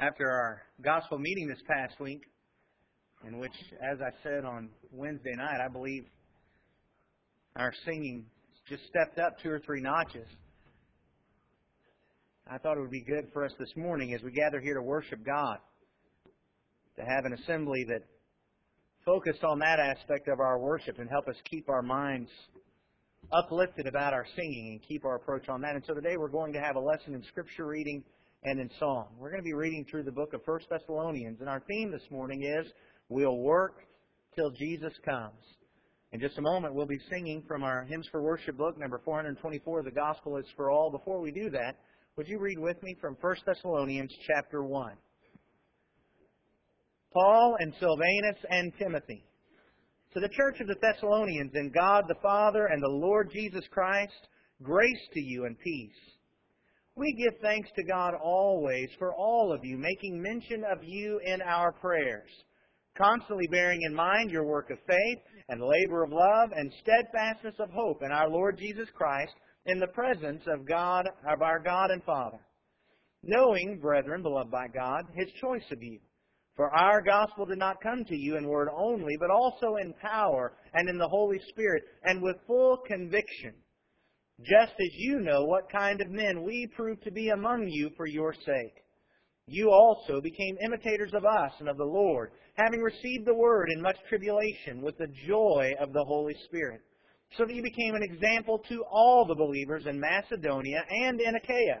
after our gospel meeting this past week, in which, as I said on Wednesday night, I believe our singing just stepped up two or three notches. I thought it would be good for us this morning as we gather here to worship God to have an assembly that focused on that aspect of our worship and help us keep our minds uplifted about our singing and keep our approach on that. And so today we're going to have a lesson in scripture reading and in song. We're going to be reading through the book of 1 Thessalonians, and our theme this morning is We'll Work Till Jesus Comes. In just a moment, we'll be singing from our Hymns for Worship book, number 424, The Gospel is for All. Before we do that, would you read with me from 1 Thessalonians chapter 1? Paul and Silvanus and Timothy. To the church of the Thessalonians, in God the Father and the Lord Jesus Christ, grace to you and peace. We give thanks to God always for all of you, making mention of you in our prayers, constantly bearing in mind your work of faith and labor of love and steadfastness of hope in our Lord Jesus Christ in the presence of God, of our God and Father. Knowing, brethren, beloved by God, His choice of you for our gospel did not come to you in word only, but also in power and in the Holy Spirit and with full conviction, just as you know what kind of men we proved to be among you for your sake. You also became imitators of us and of the Lord, having received the word in much tribulation with the joy of the Holy Spirit, so that you became an example to all the believers in Macedonia and in Achaia.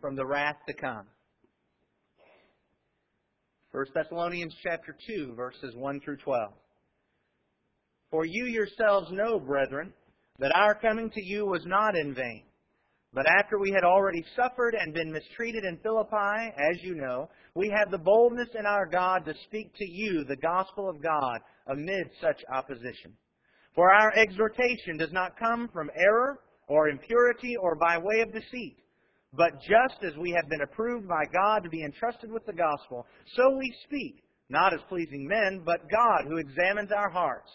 from the wrath to come. 1 Thessalonians chapter 2 verses 1 through 12. For you yourselves know, brethren, that our coming to you was not in vain. But after we had already suffered and been mistreated in Philippi, as you know, we have the boldness in our God to speak to you the gospel of God amid such opposition. For our exhortation does not come from error or impurity or by way of deceit but just as we have been approved by God to be entrusted with the gospel, so we speak, not as pleasing men, but God who examines our hearts.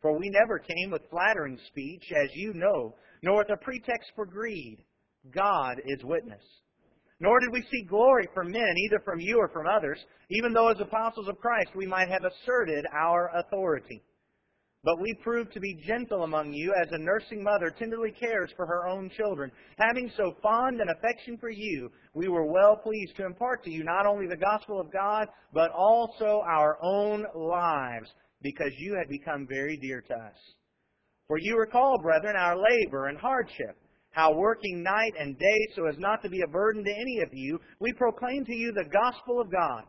For we never came with flattering speech, as you know, nor with a pretext for greed. God is witness. Nor did we seek glory from men, either from you or from others, even though as apostles of Christ we might have asserted our authority. But we proved to be gentle among you as a nursing mother tenderly cares for her own children. Having so fond an affection for you, we were well pleased to impart to you not only the gospel of God, but also our own lives, because you had become very dear to us. For you recall, brethren, our labor and hardship, how working night and day so as not to be a burden to any of you, we proclaim to you the gospel of God.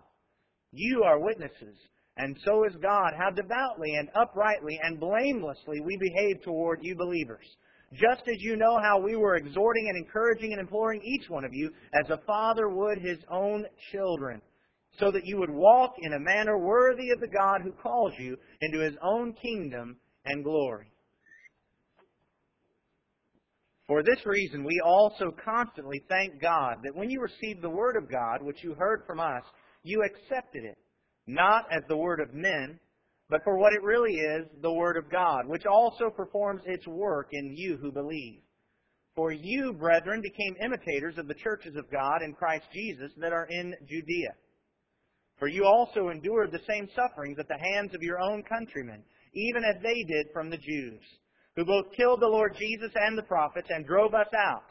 You are witnesses and so is God, how devoutly and uprightly and blamelessly we behave toward you believers. Just as you know how we were exhorting and encouraging and imploring each one of you as a father would his own children, so that you would walk in a manner worthy of the God who calls you into his own kingdom and glory. For this reason, we also constantly thank God that when you received the word of God, which you heard from us, you accepted it not as the word of men, but for what it really is, the word of God, which also performs its work in you who believe. For you, brethren, became imitators of the churches of God in Christ Jesus that are in Judea. For you also endured the same sufferings at the hands of your own countrymen, even as they did from the Jews, who both killed the Lord Jesus and the prophets and drove us out.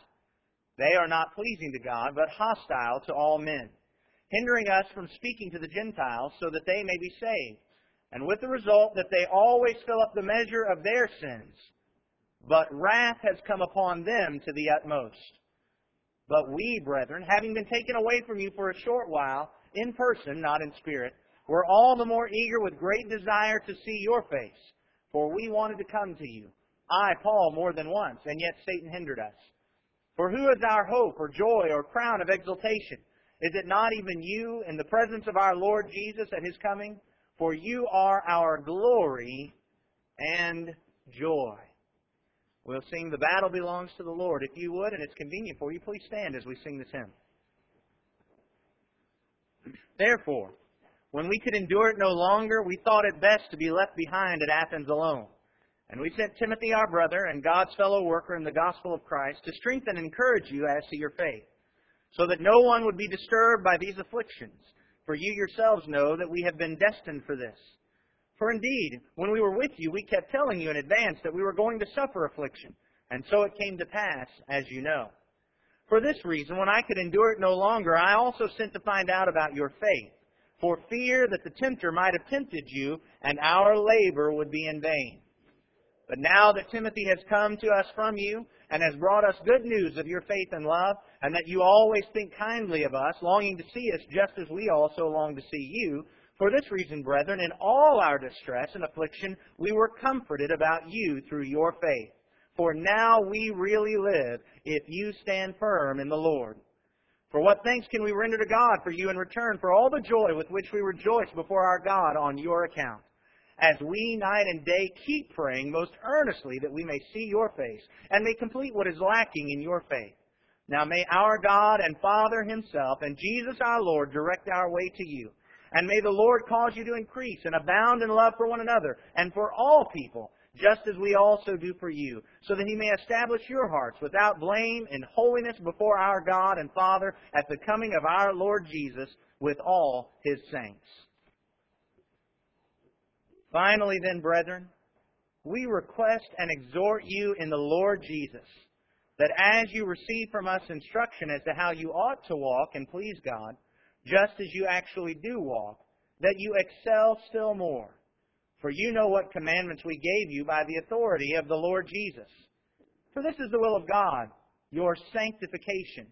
They are not pleasing to God, but hostile to all men hindering us from speaking to the Gentiles so that they may be saved, and with the result that they always fill up the measure of their sins. But wrath has come upon them to the utmost. But we, brethren, having been taken away from you for a short while, in person, not in spirit, were all the more eager with great desire to see your face, for we wanted to come to you. I, Paul, more than once, and yet Satan hindered us. For who is our hope, or joy, or crown of exultation? Is it not even you in the presence of our Lord Jesus at his coming? For you are our glory and joy. We'll sing The Battle Belongs to the Lord. If you would, and it's convenient for you, please stand as we sing this hymn. Therefore, when we could endure it no longer, we thought it best to be left behind at Athens alone. And we sent Timothy, our brother, and God's fellow worker in the gospel of Christ, to strengthen and encourage you as to your faith, so that no one would be disturbed by these afflictions. For you yourselves know that we have been destined for this. For indeed, when we were with you, we kept telling you in advance that we were going to suffer affliction, and so it came to pass, as you know. For this reason, when I could endure it no longer, I also sent to find out about your faith, for fear that the tempter might have tempted you, and our labor would be in vain. But now that Timothy has come to us from you, and has brought us good news of your faith and love, and that you always think kindly of us, longing to see us just as we also long to see you, for this reason, brethren, in all our distress and affliction, we were comforted about you through your faith. For now we really live if you stand firm in the Lord. For what thanks can we render to God for you in return for all the joy with which we rejoice before our God on your account? As we night and day keep praying most earnestly that we may see your face and may complete what is lacking in your faith. Now may our God and Father himself and Jesus our Lord direct our way to you. And may the Lord cause you to increase and abound in love for one another and for all people just as we also do for you, so that he may establish your hearts without blame in holiness before our God and Father at the coming of our Lord Jesus with all his saints. Finally, then, brethren, we request and exhort you in the Lord Jesus that as you receive from us instruction as to how you ought to walk and please God, just as you actually do walk, that you excel still more for you know what commandments we gave you by the authority of the Lord Jesus. For this is the will of God, your sanctification.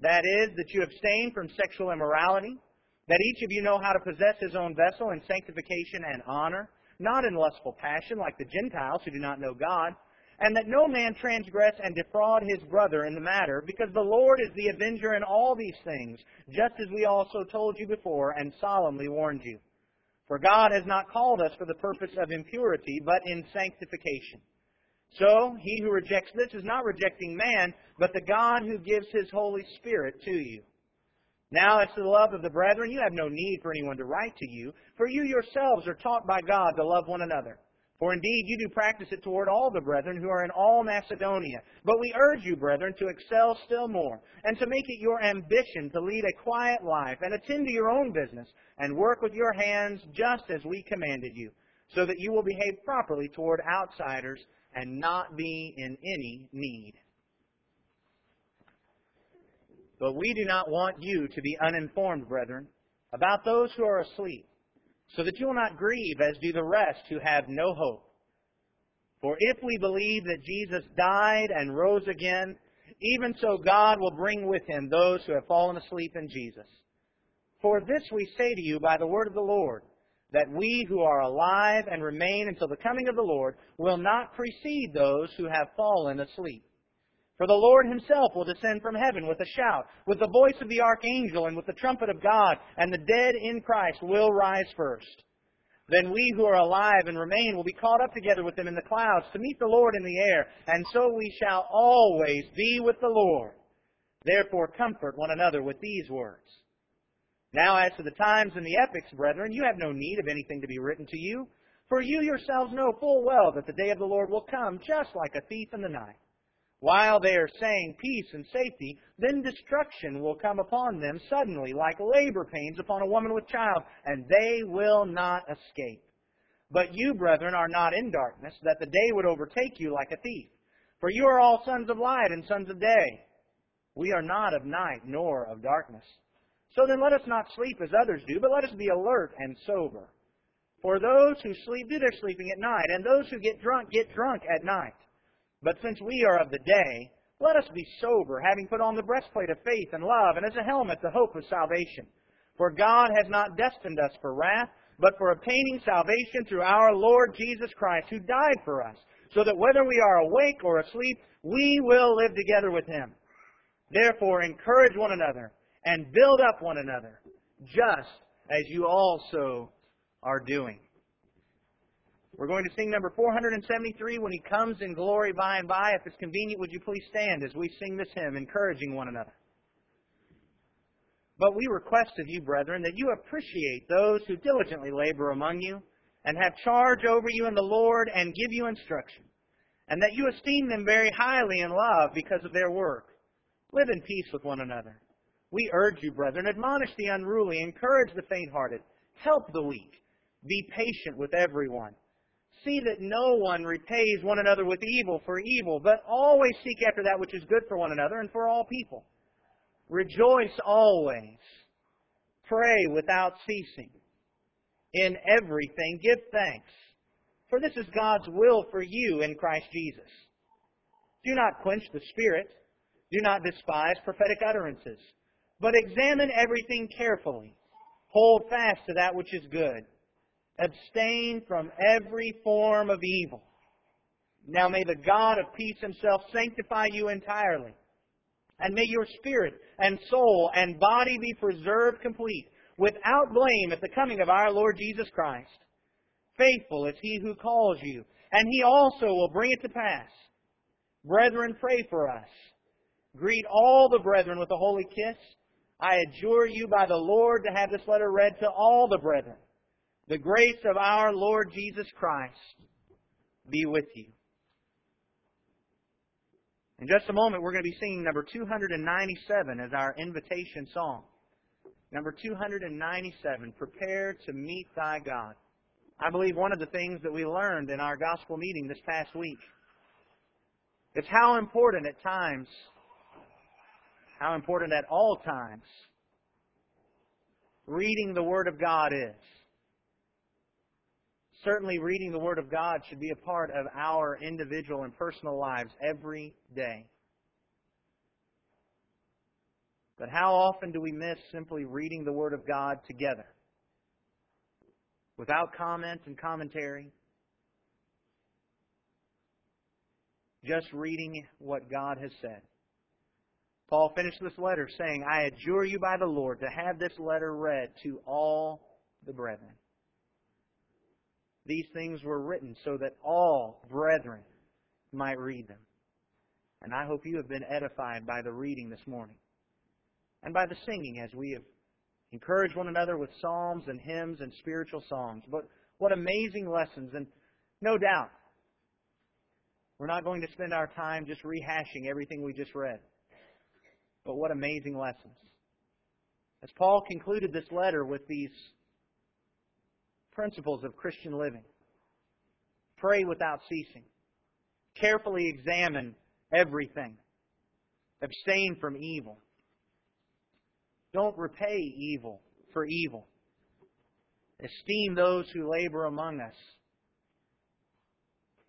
That is, that you abstain from sexual immorality, that each of you know how to possess his own vessel in sanctification and honor, not in lustful passion like the Gentiles who do not know God, and that no man transgress and defraud his brother in the matter, because the Lord is the avenger in all these things, just as we also told you before and solemnly warned you. For God has not called us for the purpose of impurity, but in sanctification. So, he who rejects this is not rejecting man, but the God who gives his Holy Spirit to you. Now, as to the love of the brethren, you have no need for anyone to write to you, for you yourselves are taught by God to love one another. For indeed you do practice it toward all the brethren who are in all Macedonia. But we urge you, brethren, to excel still more, and to make it your ambition to lead a quiet life, and attend to your own business, and work with your hands just as we commanded you, so that you will behave properly toward outsiders and not be in any need. But we do not want you to be uninformed, brethren, about those who are asleep so that you will not grieve as do the rest who have no hope. For if we believe that Jesus died and rose again, even so God will bring with him those who have fallen asleep in Jesus. For this we say to you by the word of the Lord, that we who are alive and remain until the coming of the Lord will not precede those who have fallen asleep. For the Lord himself will descend from heaven with a shout, with the voice of the archangel, and with the trumpet of God, and the dead in Christ will rise first. Then we who are alive and remain will be caught up together with them in the clouds to meet the Lord in the air, and so we shall always be with the Lord. Therefore comfort one another with these words. Now as to the times and the epochs, brethren, you have no need of anything to be written to you, for you yourselves know full well that the day of the Lord will come just like a thief in the night. While they are saying peace and safety, then destruction will come upon them suddenly, like labor pains upon a woman with child, and they will not escape. But you, brethren, are not in darkness, that the day would overtake you like a thief. For you are all sons of light and sons of day. We are not of night nor of darkness. So then let us not sleep as others do, but let us be alert and sober. For those who sleep do their sleeping at night, and those who get drunk get drunk at night. But since we are of the day, let us be sober, having put on the breastplate of faith and love, and as a helmet the hope of salvation. For God has not destined us for wrath, but for obtaining salvation through our Lord Jesus Christ, who died for us, so that whether we are awake or asleep, we will live together with him. Therefore, encourage one another and build up one another, just as you also are doing. We're going to sing number 473 when he comes in glory by and by. If it's convenient, would you please stand as we sing this hymn, encouraging one another? But we request of you, brethren, that you appreciate those who diligently labor among you and have charge over you in the Lord and give you instruction, and that you esteem them very highly in love because of their work. Live in peace with one another. We urge you, brethren, admonish the unruly, encourage the faint-hearted, help the weak, be patient with everyone. See that no one repays one another with evil for evil, but always seek after that which is good for one another and for all people. Rejoice always. Pray without ceasing. In everything give thanks, for this is God's will for you in Christ Jesus. Do not quench the Spirit. Do not despise prophetic utterances, but examine everything carefully. Hold fast to that which is good. Abstain from every form of evil. Now may the God of peace himself sanctify you entirely and may your spirit and soul and body be preserved complete, without blame at the coming of our Lord Jesus Christ. Faithful is he who calls you, and he also will bring it to pass. Brethren, pray for us. Greet all the brethren with a holy kiss. I adjure you by the Lord to have this letter read to all the brethren. The grace of our Lord Jesus Christ be with you. In just a moment, we're going to be singing number 297 as our invitation song. Number 297, Prepare to Meet Thy God. I believe one of the things that we learned in our gospel meeting this past week is how important at times, how important at all times, reading the Word of God is. Certainly, reading the Word of God should be a part of our individual and personal lives every day. But how often do we miss simply reading the Word of God together? Without comment and commentary? Just reading what God has said. Paul finished this letter saying, I adjure you by the Lord to have this letter read to all the brethren. These things were written so that all brethren might read them. And I hope you have been edified by the reading this morning and by the singing as we have encouraged one another with psalms and hymns and spiritual songs. But what amazing lessons. And no doubt, we're not going to spend our time just rehashing everything we just read. But what amazing lessons. As Paul concluded this letter with these principles of Christian living. Pray without ceasing. Carefully examine everything. Abstain from evil. Don't repay evil for evil. Esteem those who labor among us.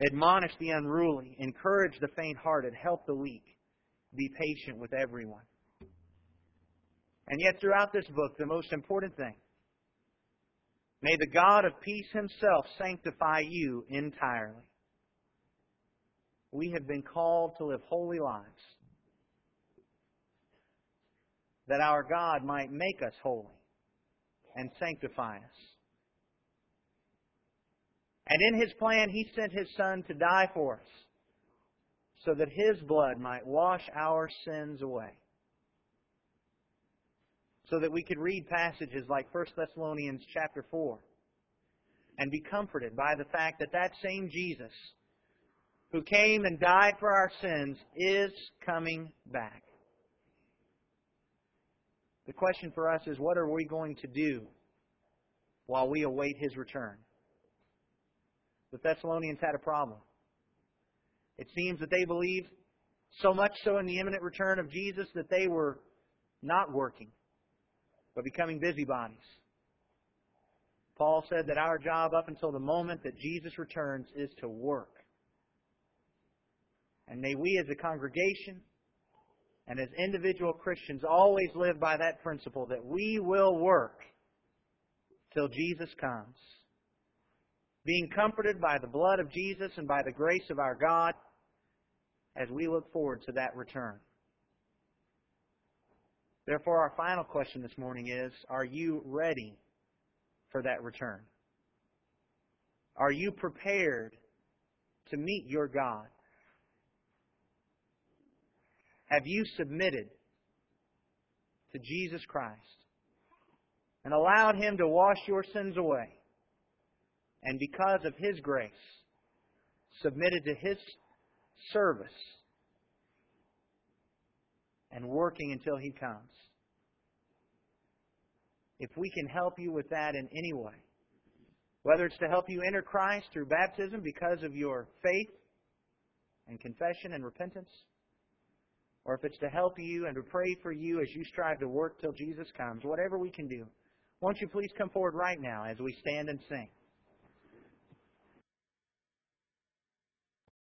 Admonish the unruly. Encourage the faint hearted. Help the weak. Be patient with everyone. And yet, throughout this book, the most important thing May the God of peace himself sanctify you entirely. We have been called to live holy lives that our God might make us holy and sanctify us. And in His plan, He sent His Son to die for us so that His blood might wash our sins away so that we could read passages like 1 Thessalonians chapter 4 and be comforted by the fact that that same Jesus who came and died for our sins is coming back. The question for us is what are we going to do while we await his return? The Thessalonians had a problem. It seems that they believed so much so in the imminent return of Jesus that they were not working but becoming busybodies. Paul said that our job up until the moment that Jesus returns is to work. And may we as a congregation and as individual Christians always live by that principle that we will work till Jesus comes. Being comforted by the blood of Jesus and by the grace of our God as we look forward to that return. Therefore, our final question this morning is Are you ready for that return? Are you prepared to meet your God? Have you submitted to Jesus Christ and allowed Him to wash your sins away? And because of His grace, submitted to His service and working until He comes. If we can help you with that in any way, whether it's to help you enter Christ through baptism because of your faith and confession and repentance, or if it's to help you and to pray for you as you strive to work till Jesus comes, whatever we can do, won't you please come forward right now as we stand and sing?